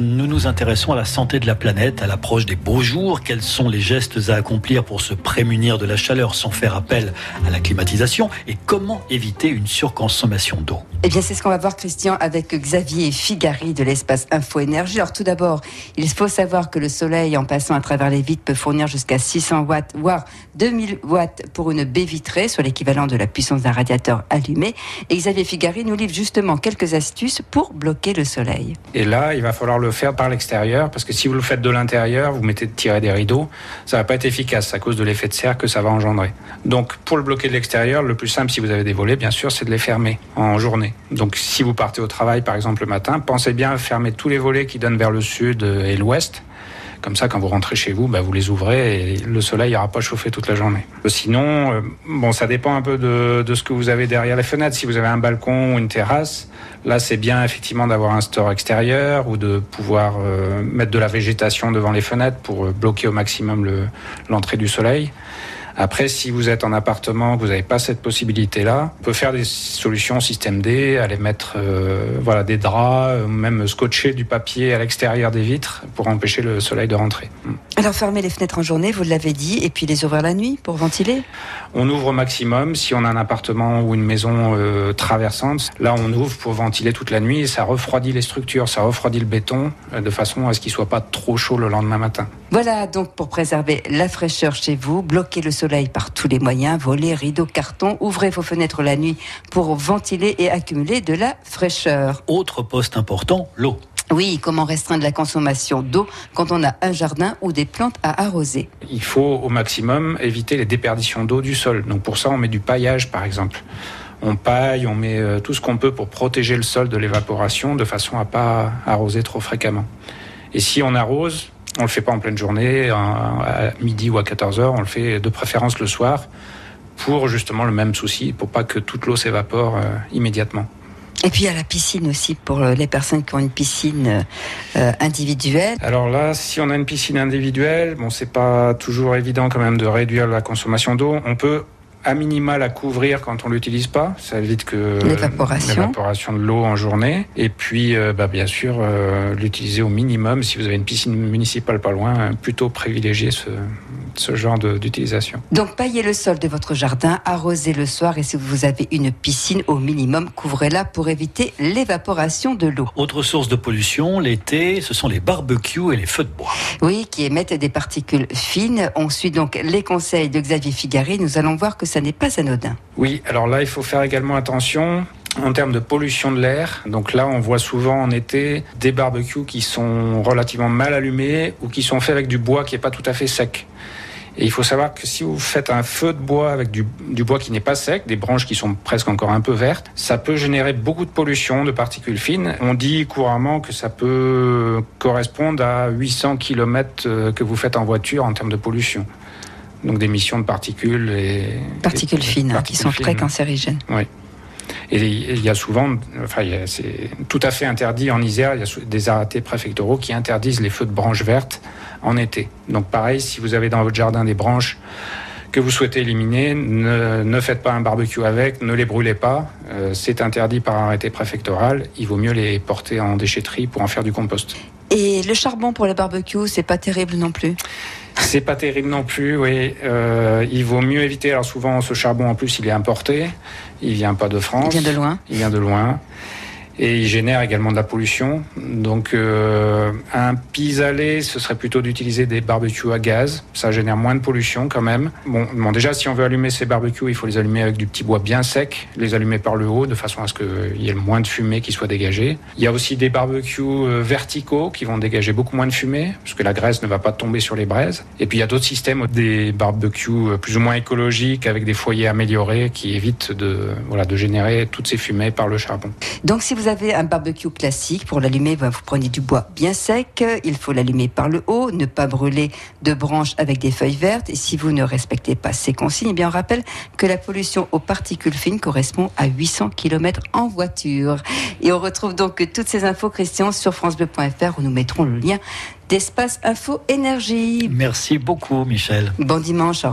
Nous nous intéressons à la santé de la planète à l'approche des beaux jours. Quels sont les gestes à accomplir pour se prémunir de la chaleur sans faire appel à la climatisation? Et comment éviter une surconsommation d'eau? Eh bien, c'est ce qu'on va voir, Christian, avec Xavier Figari de l'espace Info Énergie. Alors, tout d'abord, il faut savoir que le soleil, en passant à travers les vitres, peut fournir jusqu'à 600 watts, voire 2000 watts pour une baie vitrée, soit l'équivalent de la puissance d'un radiateur allumé. Et Xavier Figari nous livre justement quelques astuces pour bloquer le soleil. Et là, il va falloir le faire par l'extérieur, parce que si vous le faites de l'intérieur, vous mettez de tirer des rideaux, ça va pas être efficace à cause de l'effet de serre que ça va engendrer. Donc, pour le bloquer de l'extérieur, le plus simple, si vous avez des volets, bien sûr, c'est de les fermer en journée. Donc, si vous partez au travail, par exemple, le matin, pensez bien à fermer tous les volets qui donnent vers le sud et l'ouest comme ça, quand vous rentrez chez vous, bah, vous les ouvrez et le soleil n'aura pas chauffé toute la journée. Sinon, euh, bon, ça dépend un peu de, de, ce que vous avez derrière les fenêtres. Si vous avez un balcon ou une terrasse, là, c'est bien effectivement d'avoir un store extérieur ou de pouvoir euh, mettre de la végétation devant les fenêtres pour euh, bloquer au maximum l'entrée du soleil. Après, si vous êtes en appartement, vous n'avez pas cette possibilité-là, on peut faire des solutions système D, aller mettre euh, voilà des draps, euh, même scotcher du papier à l'extérieur des vitres pour empêcher le soleil de rentrer. Alors fermer les fenêtres en journée, vous l'avez dit, et puis les ouvrir la nuit pour ventiler On ouvre au maximum si on a un appartement ou une maison euh, traversante. Là, on ouvre pour ventiler toute la nuit et ça refroidit les structures, ça refroidit le béton euh, de façon à ce qu'il soit pas trop chaud le lendemain matin. Voilà donc pour préserver la fraîcheur chez vous, bloquer le soleil par tous les moyens, volets, rideaux, cartons, ouvrez vos fenêtres la nuit pour ventiler et accumuler de la fraîcheur. Autre poste important, l'eau. Oui, comment restreindre la consommation d'eau quand on a un jardin ou des plantes à arroser? Il faut au maximum éviter les déperditions d'eau du sol. Donc pour ça, on met du paillage par exemple. On paille, on met euh, tout ce qu'on peut pour protéger le sol de l'évaporation de façon à pas arroser trop fréquemment. Et si on arrose, on le fait pas en pleine journée, à midi ou à 14 heures, on le fait de préférence le soir pour justement le même souci, pour pas que toute l'eau s'évapore euh, immédiatement. Et puis il y a la piscine aussi pour euh, les personnes qui ont une piscine euh, individuelle. Alors là, si on a une piscine individuelle, bon, c'est pas toujours évident quand même de réduire la consommation d'eau. On peut à minima la couvrir quand on l'utilise pas. Ça évite que l'évaporation de l'eau en journée. Et puis, euh, bah, bien sûr, euh, l'utiliser au minimum. Si vous avez une piscine municipale pas loin, plutôt privilégier ce, ce genre d'utilisation. Donc, paillez le sol de votre jardin, arrosez le soir et si vous avez une piscine, au minimum, couvrez-la pour éviter l'évaporation de l'eau. Autre source de pollution, l'été, ce sont les barbecues et les feux de bois. Oui, qui émettent des particules fines. On suit donc les conseils de Xavier Figari. Nous allons voir que ça n'est pas anodin. Oui, alors là, il faut faire également attention en termes de pollution de l'air. Donc là, on voit souvent en été des barbecues qui sont relativement mal allumés ou qui sont faits avec du bois qui n'est pas tout à fait sec. Et il faut savoir que si vous faites un feu de bois avec du, du bois qui n'est pas sec, des branches qui sont presque encore un peu vertes, ça peut générer beaucoup de pollution, de particules fines. On dit couramment que ça peut correspondre à 800 km euh, que vous faites en voiture en termes de pollution donc d'émissions de particules et particules fines hein, qui sont très cancérigènes. Oui. Et il y a souvent, enfin, c'est tout à fait interdit en Isère. Il y a des arrêtés préfectoraux qui interdisent les feux de branches vertes en été. Donc, pareil, si vous avez dans votre jardin des branches que vous souhaitez éliminer, ne, ne faites pas un barbecue avec, ne les brûlez pas. Euh, c'est interdit par arrêté préfectoral. Il vaut mieux les porter en déchetterie pour en faire du compost. Et le charbon pour les barbecues, c'est pas terrible non plus. C'est pas terrible non plus, oui. Euh, il vaut mieux éviter. Alors souvent, ce charbon en plus, il est importé. Il vient pas de France. Il vient de loin. Il vient de loin et il génère également de la pollution. Donc euh, un pis-aller, ce serait plutôt d'utiliser des barbecues à gaz. Ça génère moins de pollution quand même. Bon, déjà, si on veut allumer ces barbecues, il faut les allumer avec du petit bois bien sec, les allumer par le haut, de façon à ce qu'il y ait le moins de fumée qui soit dégagée. Il y a aussi des barbecues euh, verticaux qui vont dégager beaucoup moins de fumée, parce que la graisse ne va pas tomber sur les braises. Et puis il y a d'autres systèmes, des barbecues euh, plus ou moins écologiques, avec des foyers améliorés, qui évitent de, voilà, de générer toutes ces fumées par le charbon. Donc si vous avez un barbecue classique, pour l'allumer, vous prenez du bois bien sec, il faut l'allumer par le haut, ne pas brûler de branches avec des feuilles vertes. Et si vous ne respectez pas ces consignes, eh bien on rappelle que la pollution aux particules fines correspond à 800 km en voiture. Et on retrouve donc toutes ces infos, Christian, sur francebleu.fr où nous mettrons le lien d'Espace Info Énergie. Merci beaucoup, Michel. Bon dimanche.